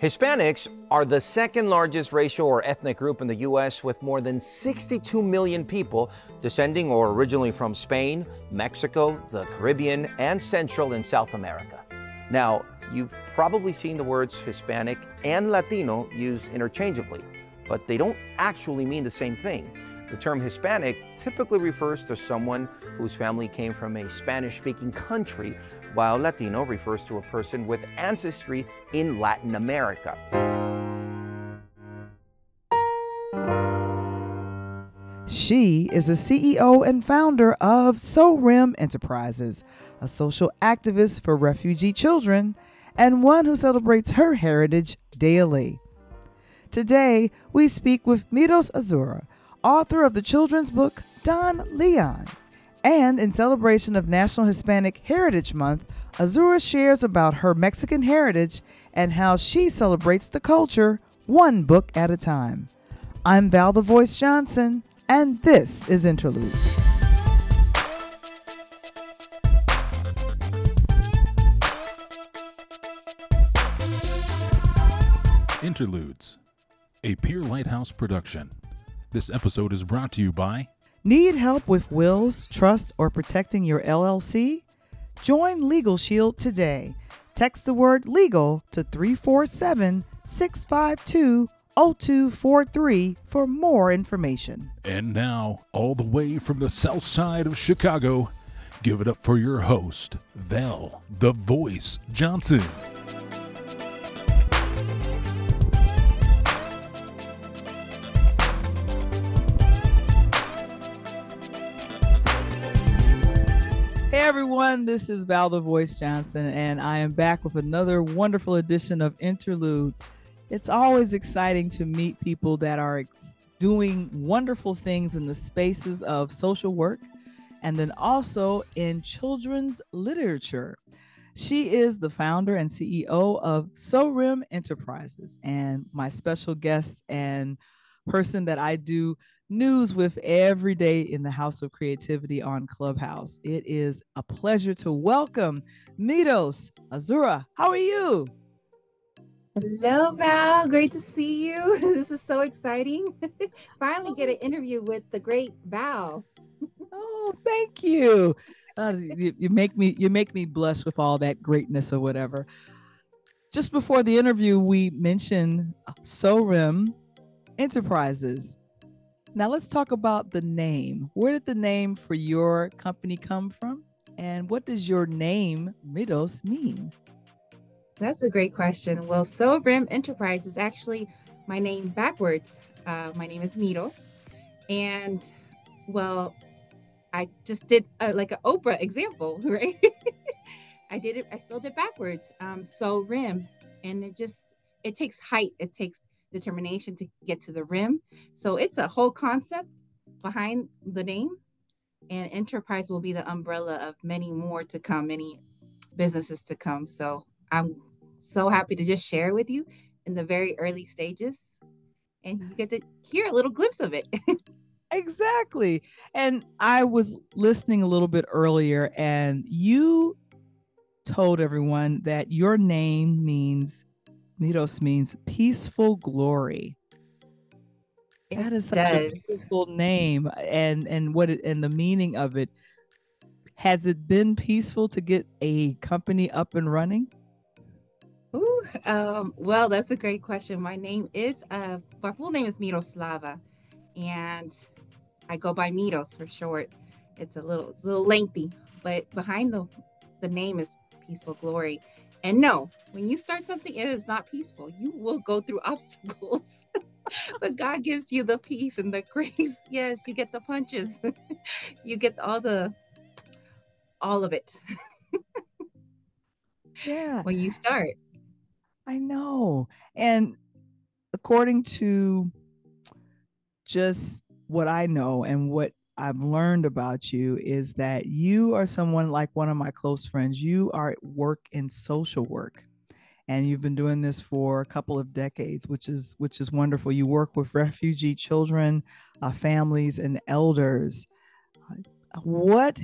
Hispanics are the second largest racial or ethnic group in the U.S., with more than 62 million people descending or originally from Spain, Mexico, the Caribbean, and Central and South America. Now, you've probably seen the words Hispanic and Latino used interchangeably, but they don't actually mean the same thing. The term Hispanic typically refers to someone whose family came from a Spanish speaking country, while Latino refers to a person with ancestry in Latin America. She is a CEO and founder of SORIM Enterprises, a social activist for refugee children, and one who celebrates her heritage daily. Today, we speak with Miros Azuara, author of the children's book Don Leon. And in celebration of National Hispanic Heritage Month, Azuara shares about her Mexican heritage and how she celebrates the culture one book at a time. I'm Val the Voice Johnson, and this is Interludes. Interludes, a Peer Lighthouse production. This episode is brought to you by Need help with wills, trusts, or protecting your LLC? Join Legal Shield today. Text the word legal to 347 652 0243 for more information. And now, all the way from the south side of Chicago, give it up for your host, Val, the Voice Johnson. Everyone, this is Val the Voice Johnson, and I am back with another wonderful edition of Interludes. It's always exciting to meet people that are ex- doing wonderful things in the spaces of social work and then also in children's literature. She is the founder and CEO of SORIM Enterprises, and my special guest and person that I do news with every day in the House of Creativity on Clubhouse. It is a pleasure to welcome Miros Azuara. How are you? Hello, Val. Great to see you. This is so exciting. Finally, get an interview with the great Val. oh, thank you. Uh, you. You make me you make me blush with all that greatness or whatever. Just before the interview, we mentioned SORIM Enterprises. Now let's talk about the name. Where did the name for your company come from? And what does your name, Miros, mean? That's a great question. Well, SORIM Enterprise is actually my name backwards. Uh, my name is Miros. And well, I just did a, like an Oprah example, right? I did it, I spelled it backwards. Um, SORIM. And it just, it takes height. It takes determination to get to the rim. So it's a whole concept behind the name. And enterprise will be the umbrella of many more to come, many businesses to come. So I'm so happy to just share with you in the very early stages. And you get to hear a little glimpse of it. exactly. And I was listening a little bit earlier, and you told everyone that your name means Miros means peaceful glory. That is such a beautiful name, and and what it, and the meaning of it. Has it been peaceful to get a company up and running? Ooh, um, well, that's a great question. My name is uh, my full name is Miroslava, and I go by Miros for short. It's a little it's a little lengthy, but behind the the name is Peaceful Glory. And no, when you start something, it is not peaceful. You will go through obstacles. but God gives you the peace and the grace. Yes, you get the punches. you get all the all of it. yeah. When you start. I know. And according to just what I know and what I've learned about you is that you are someone like one of my close friends. You are at work in social work and you've been doing this for a couple of decades which is which is wonderful you work with refugee children uh, families and elders uh, what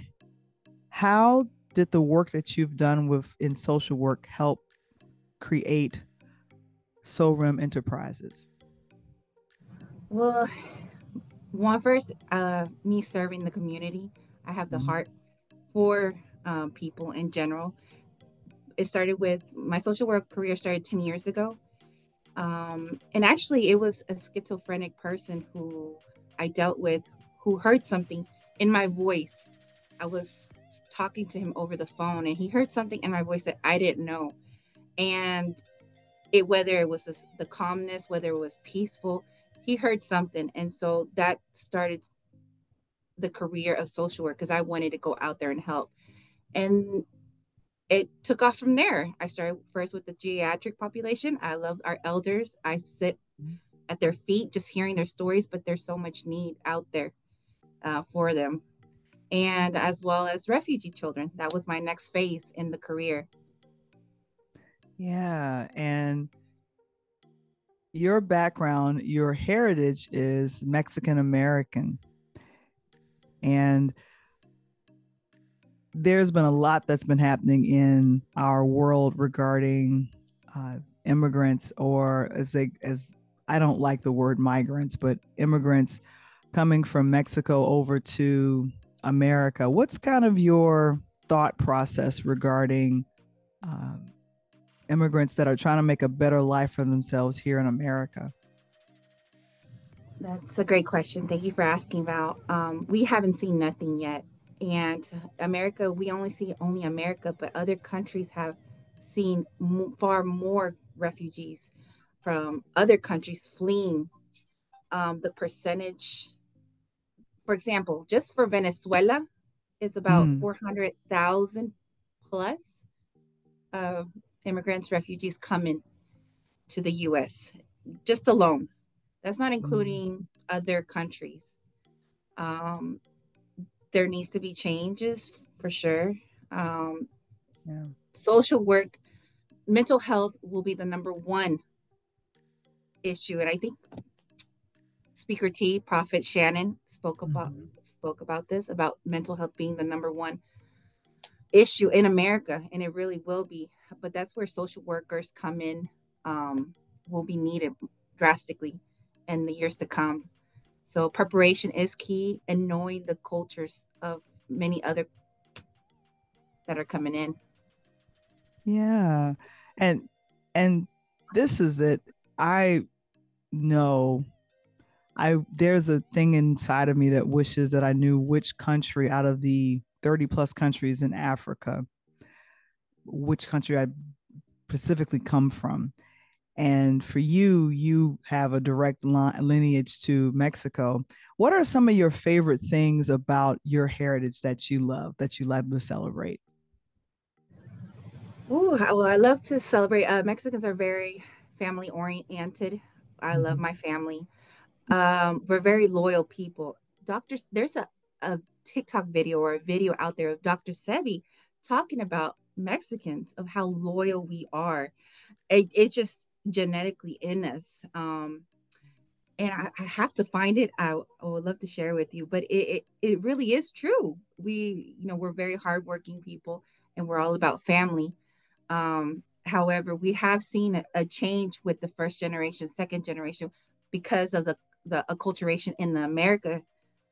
how did the work that you've done with in social work help create SORIM Enterprises? Well, one first, uh, me serving the community. I have the Mhm. heart for um, people in general. It started with my social work career started 10 years ago. Um, and actually, it was a schizophrenic person who I dealt with who heard something in my voice. I was talking to him over the phone, and he heard something in my voice that I didn't know. And it, whether it was the, the calmness, whether it was peaceful, he heard something. And so that started the career of social work because I wanted to go out there and help. And it took off from there. I started first with the geriatric population. I love our elders. I sit at their feet just hearing their stories, but there's so much need out there uh, for them. And as well as refugee children. That was my next phase in the career. Yeah. And your background, your heritage is Mexican American. And there's been a lot that's been happening in our world regarding uh, immigrants, or as they, as I don't like the word migrants, but immigrants coming from Mexico over to America. What's kind of your thought process regarding um, immigrants that are trying to make a better life for themselves here in America? That's a great question. Thank you for asking, Val. Um, we haven't seen nothing yet. And America, we only see only America, but other countries have seen m- far more refugees from other countries fleeing. Um, the percentage, for example, just for Venezuela, is about Mm. 400,000 plus uh, immigrants, refugees coming to the US just alone. That's not including other countries. Um, there needs to be changes for sure. Um, Yeah. social work, mental health will be the number one issue, and I think Speaker T, Prophet Shannon spoke about spoke about this about mental health being the number one issue in America, and it really will be. But that's where social workers come in, um, will be needed drastically in the years to come. So preparation is key, and knowing the cultures of many other that are coming in. Yeah. And and this is it. I know I there's a thing inside of me that wishes that I knew which country out of the 30 plus countries in Africa which country I specifically come from. And for you, you have a direct lineage to Mexico. What are some of your favorite things about your heritage that you love, that you love to celebrate? Oh, I- well, I love to celebrate. Uh, Mexicans are very family oriented. I love Mhm. my family. Um, we're very loyal people. Doctors, there's a, a TikTok video or a video out there of Dr. Sebi talking about Mexicans of how loyal we are. It, it's just genetically in us. Um, and I, I have to find it. I, I would love to share with you, but it, it it really is true. We, you know, we're very hardworking people, and we're all about family. Um, however, we have seen a, a change with the first generation, second generation, because of the the acculturation in the America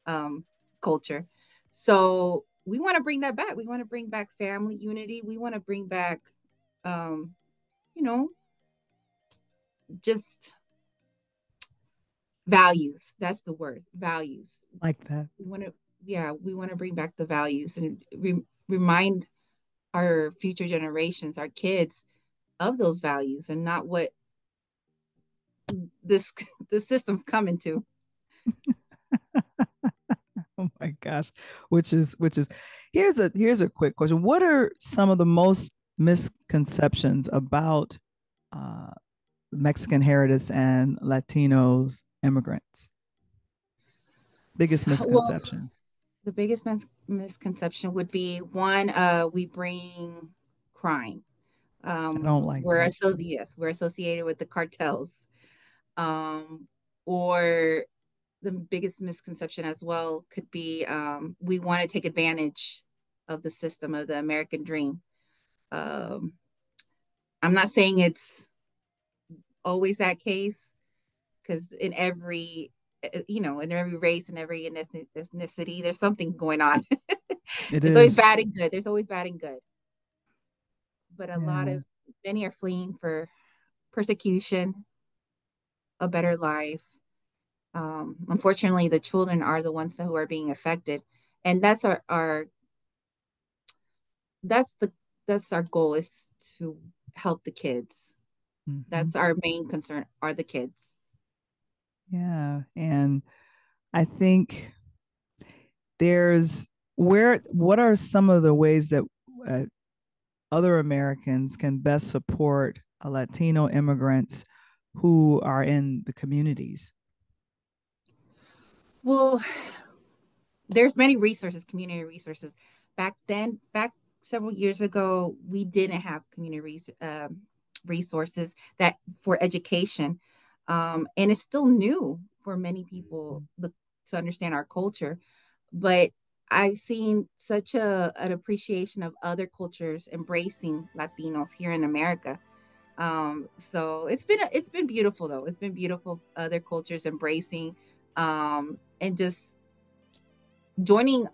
um, culture. So we want to bring that back. We want to bring back family unity. We want to bring back, um, you know, just values. That's the word, values. Like that. We want to, yeah, we want to bring back the values and re- remind our future generations, our kids, of those values and not what this the system's coming to. oh my gosh which is which is here's a here's a quick question. What are some of the most misconceptions about uh mexican heritage and latinos immigrants? Biggest Well, misconception. the biggest mis- misconception would be one uh we bring crime. Um i don't like we're associated yes, we're associated with the cartels. Um or the biggest misconception as well could be um we want to take advantage of the system of the american dream um i'm not saying it's always that case because in every uh, you know in every race and every ethnicity there's something going on there's is. always bad and good there's always bad and good but a yeah. lot of many are fleeing for persecution a better life um, unfortunately the children are the ones who are being affected. And that's our, our that's the that's our goal is to help the kids. Mm-hmm. that's our main concern are the kids. Yeah and i think there's where what are some of the ways that uh, other americans can best support latino immigrants who are in the communities well there's many resources community resources. Back then back several years ago we didn't have community res- uh, resources that for education. Um, and it's still new for many people to understand our culture. But i've seen such a, an appreciation of other cultures embracing latinos here in america. Um, so it's been it's been beautiful though. It's been beautiful other cultures embracing um, and just joining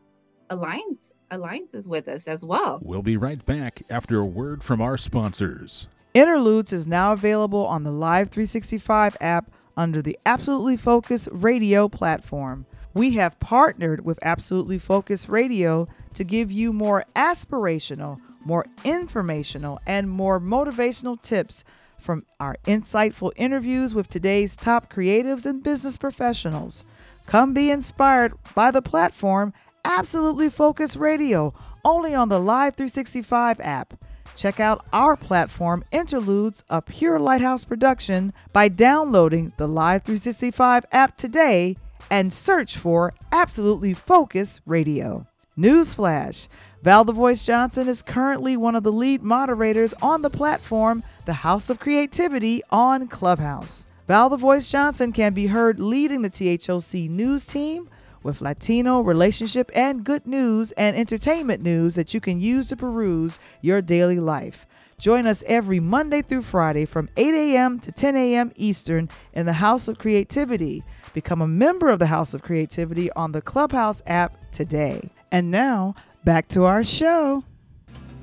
alliance alliances with us as well. We'll be right back after a word from our sponsors. Interludes is now available on the Live 365 app under the Absolutely Focus Radio platform. We have partnered with Absolutely Focus Radio to give you more aspirational, more informational, and more motivational tips from our insightful interviews with today's top creatives and business professionals. Come be inspired by the platform Absolutely Focus Radio, only on the Live 365 app. Check out our platform, Interludes, a Peer Lighthouse production, by downloading the Live 365 app today and search for Absolutely Focus Radio. Newsflash Val the Voice Johnson is currently one of the lead moderators on the platform, the House of Creativity on Clubhouse. Val the Voice Johnson can be heard leading the THOC news team with Latino relationship and good news and entertainment news that you can use to peruse your daily life. Join us every Monday through Friday from 8 a.m. to 10 a.m. Eastern in the House of Creativity. Become a member of the House of Creativity on the Clubhouse app today. And now, back to our show.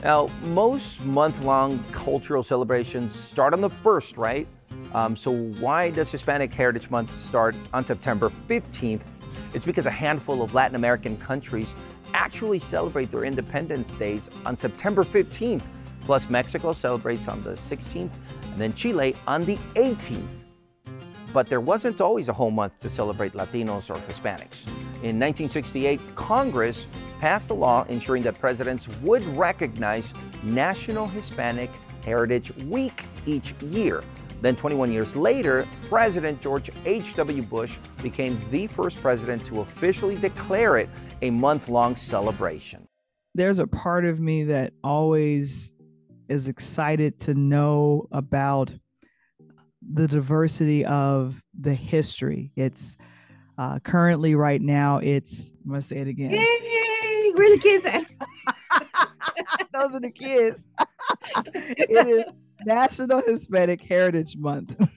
Now, most month long cultural celebrations start on the 1st, right? Um, so, why does Hispanic Heritage Month start on September 15th it's because a handful of Latin American countries actually celebrate their independence days on September 15th. Plus, Mexico celebrates on the 16th, and then Chile on the 18th. But there wasn't always a whole month to celebrate Latinos or Hispanics. In 1968, Congress passed a law ensuring that presidents would recognize National Hispanic Heritage Week each year. Then, 21 years later, President George H.W. Bush became the first president to officially declare it a month long celebration. There's a part of me that always is excited to know about the diversity of the history. It's uh, currently, right now, it's, I'm going to say it again. Where the kids at? Those are the kids. it is National Hispanic Heritage Month.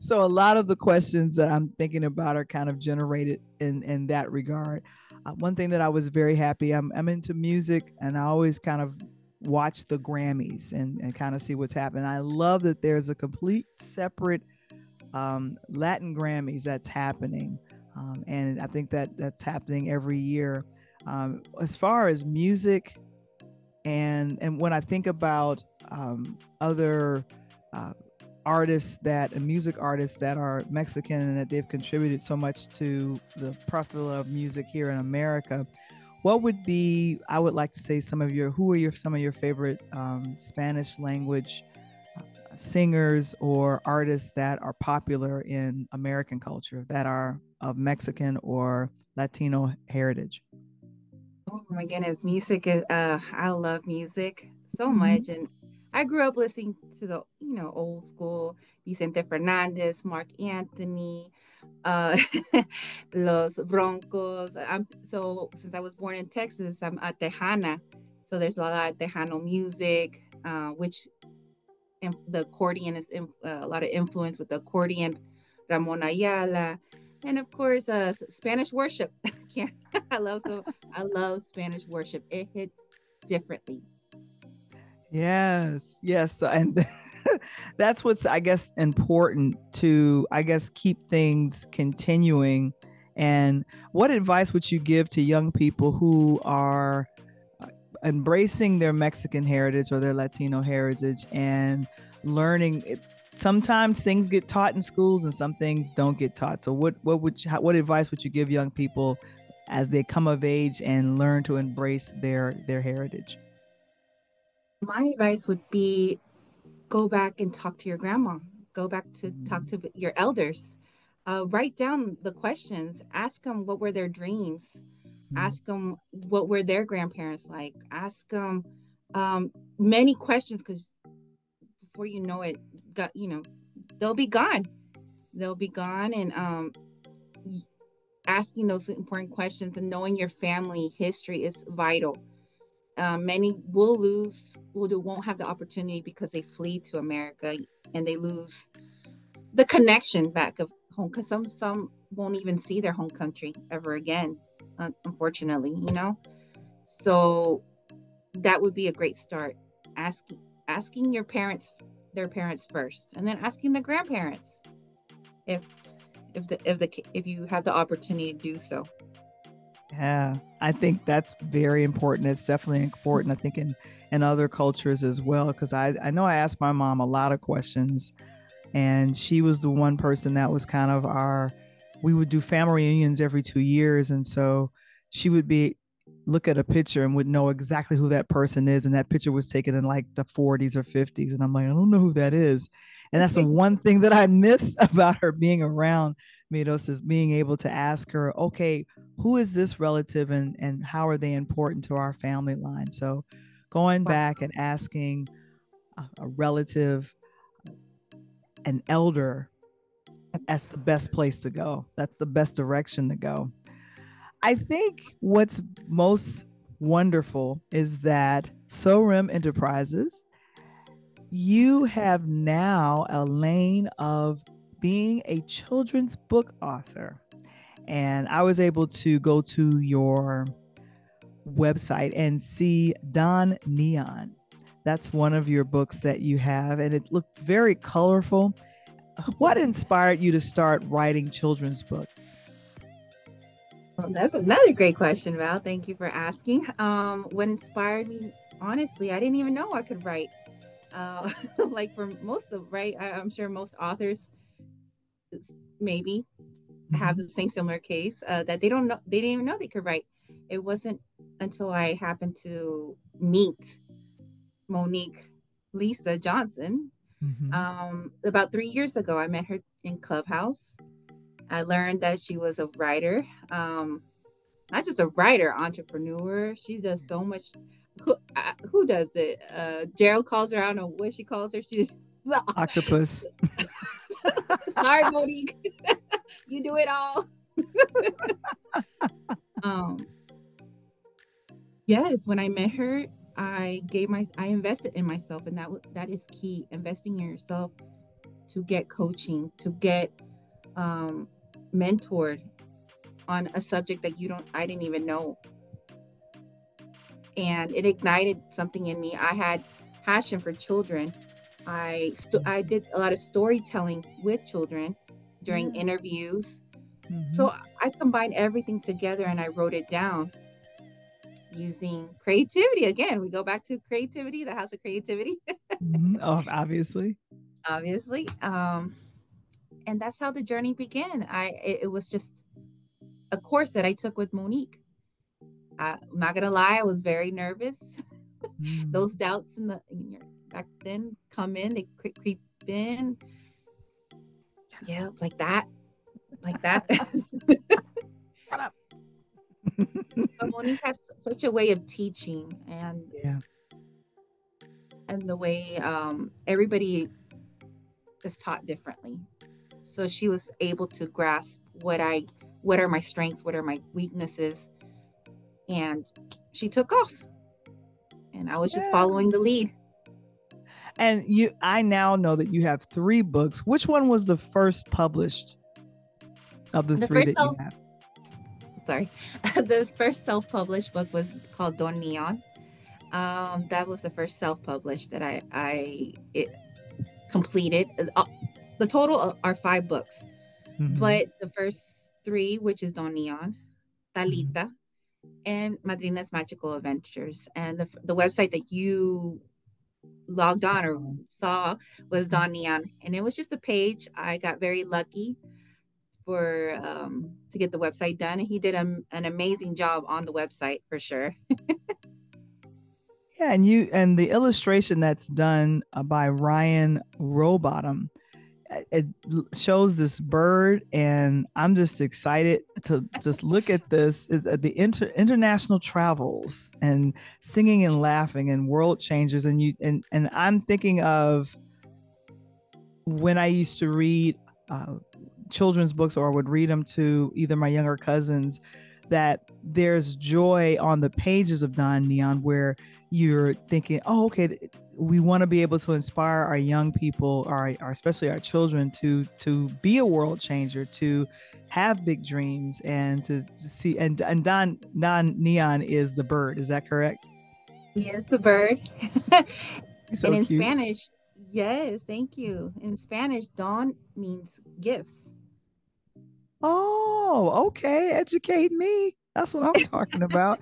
so a lot of the questions that I'm thinking about are kind of generated in in that regard. Uh, one thing that I was very happy, I'm I'm into music and I always kind of watch the Grammys and and kind of see what's happening. I love that there's a complete separate um, Latin Grammys that's happening, um, and I think that that's happening every year. Um, as far as music and and when I think about um, other uh, artists that music artists that are Mexican and that they've contributed so much to the profile of music here in America, what would be I would like to say some of your who are your some of your favorite um, Spanish language uh, singers or artists that are popular in American culture that are of Mexican or Latino heritage? Oh my goodness, music is uh I love music so mm-hmm. much and I grew up listening to the, you know, old school Vicente Fernandez, Marc Anthony, uh Los Broncos. I'm so since I was born in Texas, I'm a Tejana. So there's a lot of Tejano music, uh, which the accordion is uh, a lot of influence with the accordion, Ramon Ayala, and of course, uh, Spanish worship. yeah, I love so I love Spanish worship. It hits differently. Yes, yes, and that's what's I guess important to I guess keep things continuing. And what advice would you give to young people who are uh, embracing their Mexican heritage or their Latino heritage and learning sometimes things get taught in schools and some things don't get taught. So what what would you, what advice would you give young people as they come of age and learn to embrace their their heritage? My advice would be go back and talk to your grandma. Go back to talk mm. to your elders. Uh, write down the questions. Ask them what were their dreams. Mm-hmm. Ask them what were their grandparents like. Ask them um, many questions because before you know it, you know, they'll be gone. They'll be gone, and um, asking those important questions and knowing your family history is vital. Um, many will lose, will won't have the opportunity because they flee to America and they lose the connection back of home. Because some some won't even see their home country ever again, unfortunately. You know, so that would be a great start. Asking asking your parents their parents first, and then asking the grandparents if if the if the if you have the opportunity to do so. Yeah, I think that's very important. It's definitely important. I think in in other cultures as well, because I I know I asked my mom a lot of questions, and she was the one person that was kind of our. We would do family reunions every two years, and so she would be look at a picture and would know exactly who that person is, and that picture was taken in like the 40s or 50s, and I'm like, I don't know who that is, and that's the one thing that I miss about her being around Miros is being able to ask her, okay, who is this relative and, and how are they important to our family line? So going back and asking a, a relative, an elder, that's the best place to go. That's the best direction to go. I think what's most wonderful is that SORIM Enterprises, you have now a lane of being a children's book author. And I was able to go to your website and see Don Leon. That's one of your books that you have, and it looked very colorful. What inspired you to start writing children's books? Well, that's another great question, Val. Thank you for asking. Um, what inspired me? Honestly, I didn't even know I could write. Uh, like for most of right, I, I'm sure most authors maybe have mm-hmm. the same similar case uh, that they don't know they didn't even know they could write it wasn't until i happened to meet monique lisa johnson mm-hmm. um, about three years ago i met her in clubhouse i learned that she was a writer um, not just a writer entrepreneur she does so much who, uh, who does it uh, gerald calls her i don't know what she calls her she's octopus Sorry, Monique. you do it all. um, yes, when I met her, I gave my I invested in myself, and that that is key. Investing in yourself to get coaching, to get um, mentored on a subject that you don't I didn't even know. And it ignited something in me. I had passion for children I st- I did a lot of storytelling with children during yeah. interviews. Mm-hmm. So I combined everything together and I wrote it down using creativity. Again, we go back to creativity, the house of creativity. mm-hmm. Oh, obviously. Obviously. Um, and that's how the journey began. I it, it was just a course that I took with Monique. I, am not gonna lie, I was very nervous. Mm. Those doubts in the in your back then come in, they creep, creep in. Yeah, like that, like that. Shut up. but Monique has such a way of teaching, and yeah, and the way um, everybody is taught differently. So she was able to grasp what I, what are my strengths, what are my weaknesses, and she took off, and I was just following the lead. And you I now know that you have three books. Which one was the first published of the, The three first that you have? Sorry. the first self-published book was called Don Leon. Um, that was the first self-published that I I it completed. The total are five books, Mhm. but the first three, which is Don Leon, Talita, and Madrina's Magical Adventures, and the the website that you logged on or saw was Don Leon, and it was just a page. I got very lucky for um, to get the website done, and he did a, an amazing job on the website for sure. Yeah, and you and the illustration that's done uh, by Ryan Rowbottom, uh, it shows this bird, and I'm just excited to just look at this at the inter, international travels and singing and laughing and world changers, and you and and I'm thinking of when I used to read uh, children's books or would read them to either my younger cousins. That there's joy on the pages of Don Leon where you're thinking, oh, okay, we want to be able to inspire our young people, our, our especially our children, to to be a world changer, to have big dreams, and to, to see. And and Don Don Leon is the bird. Is that correct? He is the bird, so and in cute. Spanish, yes, thank you. In Spanish, Don means gifts. Oh, okay. Educate me. That's what I'm talking about.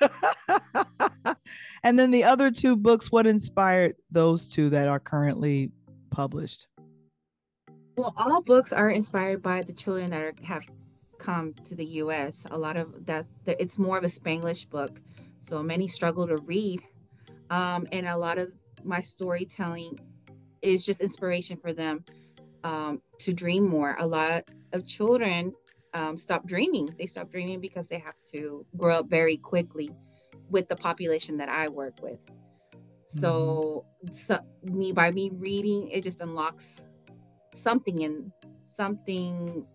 and then the other two books, what inspired those two that are currently published? Well, all books are inspired by the children that are, have come to the U.S. A lot of that's it's more of a Spanglish book, so many struggle to read, um, and a lot of my storytelling is just inspiration for them um, to dream more. A lot of children um, stop dreaming. They stop dreaming because they have to grow up very quickly with the population that I work with. So, so me by me reading, it just unlocks something in something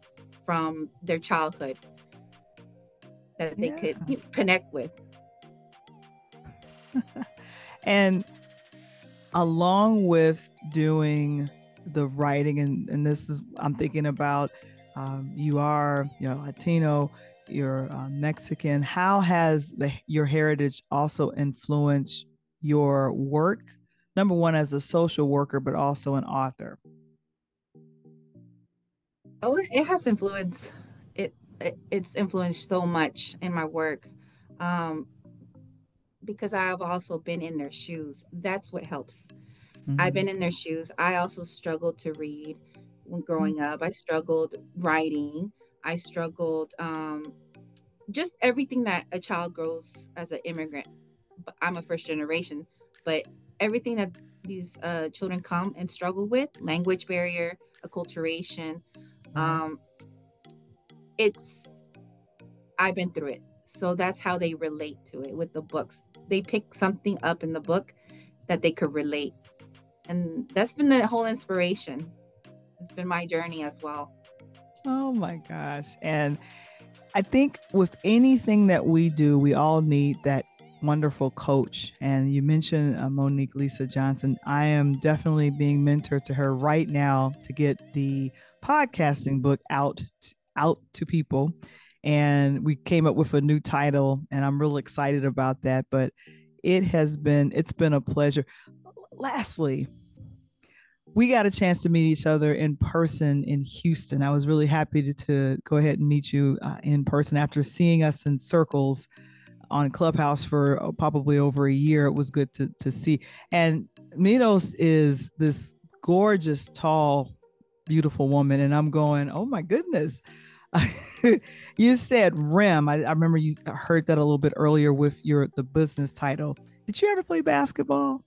from their childhood that they could connect with. and along with doing the writing and, and this is i'm thinking about um, you are you know latino you're uh, mexican how has the your heritage also influenced your work number one as a social worker but also an author Oh, it- it has influence. It, it it's influenced so much in my work, um, because I've also been in their shoes. That's what helps. I've been in their shoes. I also struggled to read when growing up. I struggled writing. I struggled um, just everything that a child grows as an immigrant. But I'm a first generation, but everything that these uh, children come and struggle with language barrier, acculturation um, it's I've been through it. So that's how they relate to it with the books. They pick something up in the book that they could relate. And that's been the whole inspiration. It's been my journey as well. Oh my gosh. And I think with anything that we do, we all need that wonderful coach. And you mentioned uh, Monique Lisa Johnson. I am definitely being mentored to her right now to get the podcasting book out out to people. And we came up with a new title and I'm real excited about that, but it has been it's been a pleasure. Lastly, we got a chance to meet each other in person in Houston. I was really happy to, to go ahead and meet you uh, in person after seeing us in circles on Clubhouse for uh, probably over a year. It was good to, to see. And Miros is this gorgeous, tall, beautiful woman. And I'm going, oh my goodness. you said rim. I, I remember you heard that a little bit earlier with your the business title. Did you ever play basketball?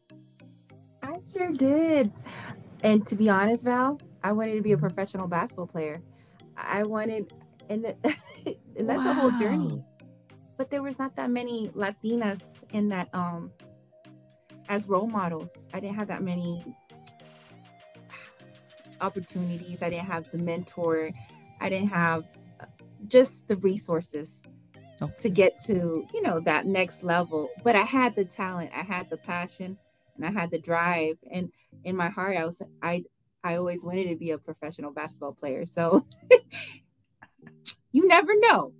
I sure did. And to be honest, Val, I wanted to be a professional basketball player. I wanted, and, th- and that's a whole journey. But there was not that many Latinas in that um as role models. I didn't have that many opportunities. I didn't have the mentor. I didn't have uh, just the resources Oh. to get to, you know, that next level. But I had the talent, I had the passion, and I had the drive. And in my heart, I was I I always wanted to be a professional basketball player. So you never know.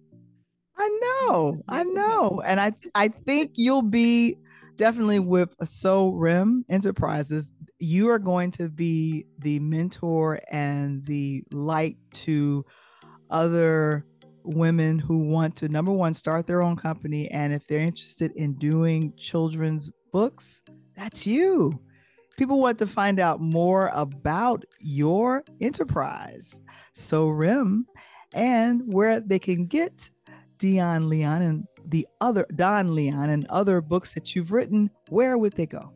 I know, I know, and I I think you'll be definitely with SoRim Enterprises. You are going to be the mentor and the light to other women who want to number one start their own company and if they're interested in doing children's books that's you. People want to find out more about your enterprise. So rim and where they can get don leon and the other don leon and other books that you've written where would they go?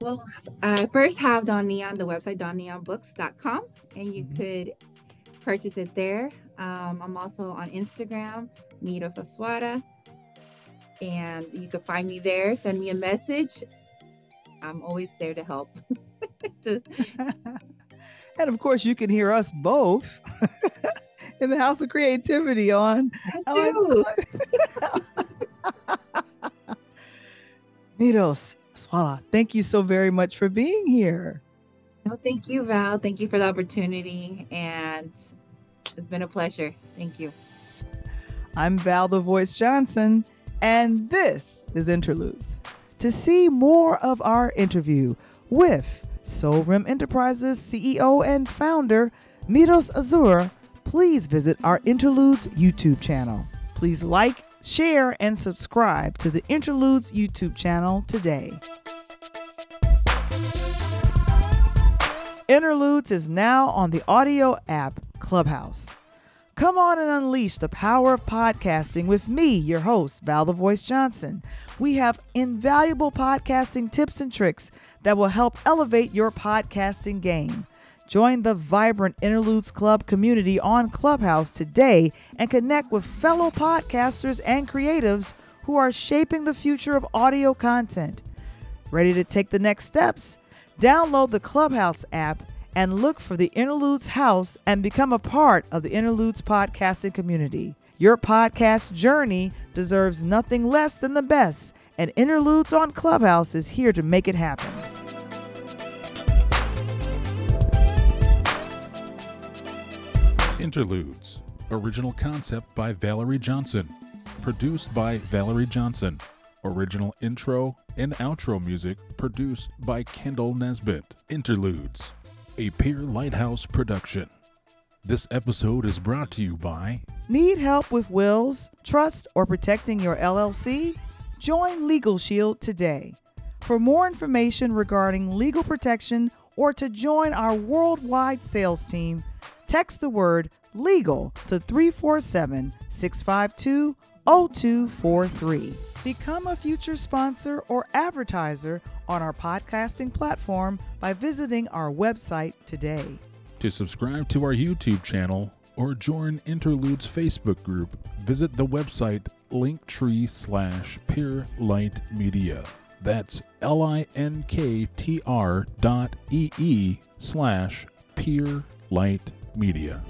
Well i first have don leon the website donleonbooks.com and you mm-hmm. could purchase it there. Um, I'm also on Instagram, Miros Azuara, and you can find me there. Send me a message. I'm always there to help. and of course, you can hear us both in the House of Creativity on. Miros Azuara, thank you so very much for being here. No, thank you, Val. Thank you for the opportunity. And it's been a pleasure. Thank you. I'm Val the Voice Johnson, and this is Interludes. To see more of our interview with SoRim Enterprises CEO and founder Miros Azuara, please visit our Interludes YouTube channel. Please like, share, and subscribe to the Interludes YouTube channel today. Interludes is now on the audio app Clubhouse. Come on and unleash the power of podcasting with me, your host, Val the Voice Johnson. We have invaluable podcasting tips and tricks that will help elevate your podcasting game. Join the vibrant Interludes Club community on Clubhouse today and connect with fellow podcasters and creatives who are shaping the future of audio content. Ready to take the next steps? Download the Clubhouse app and look for the Interludes House and become a part of the Interludes podcasting community. Your podcast journey deserves nothing less than the best, and Interludes on Clubhouse is here to make it happen. Interludes, original concept by Valerie Johnson, produced by Valerie Johnson. Original intro and outro music produced by Kendall Nesbitt. Interludes a Peer Lighthouse production. This episode is brought to you by Need help with wills, trust, or protecting your LLC? Join Legal Shield today. For more information regarding legal protection or to join our worldwide sales team, text the word legal to 347 652 0243. Become a future sponsor or advertiser on our podcasting platform by visiting our website today. To subscribe to our YouTube channel or join Interlude's Facebook group, visit the website linktree slash peerlight media. That's L I N K T R dot E E slash peer light media.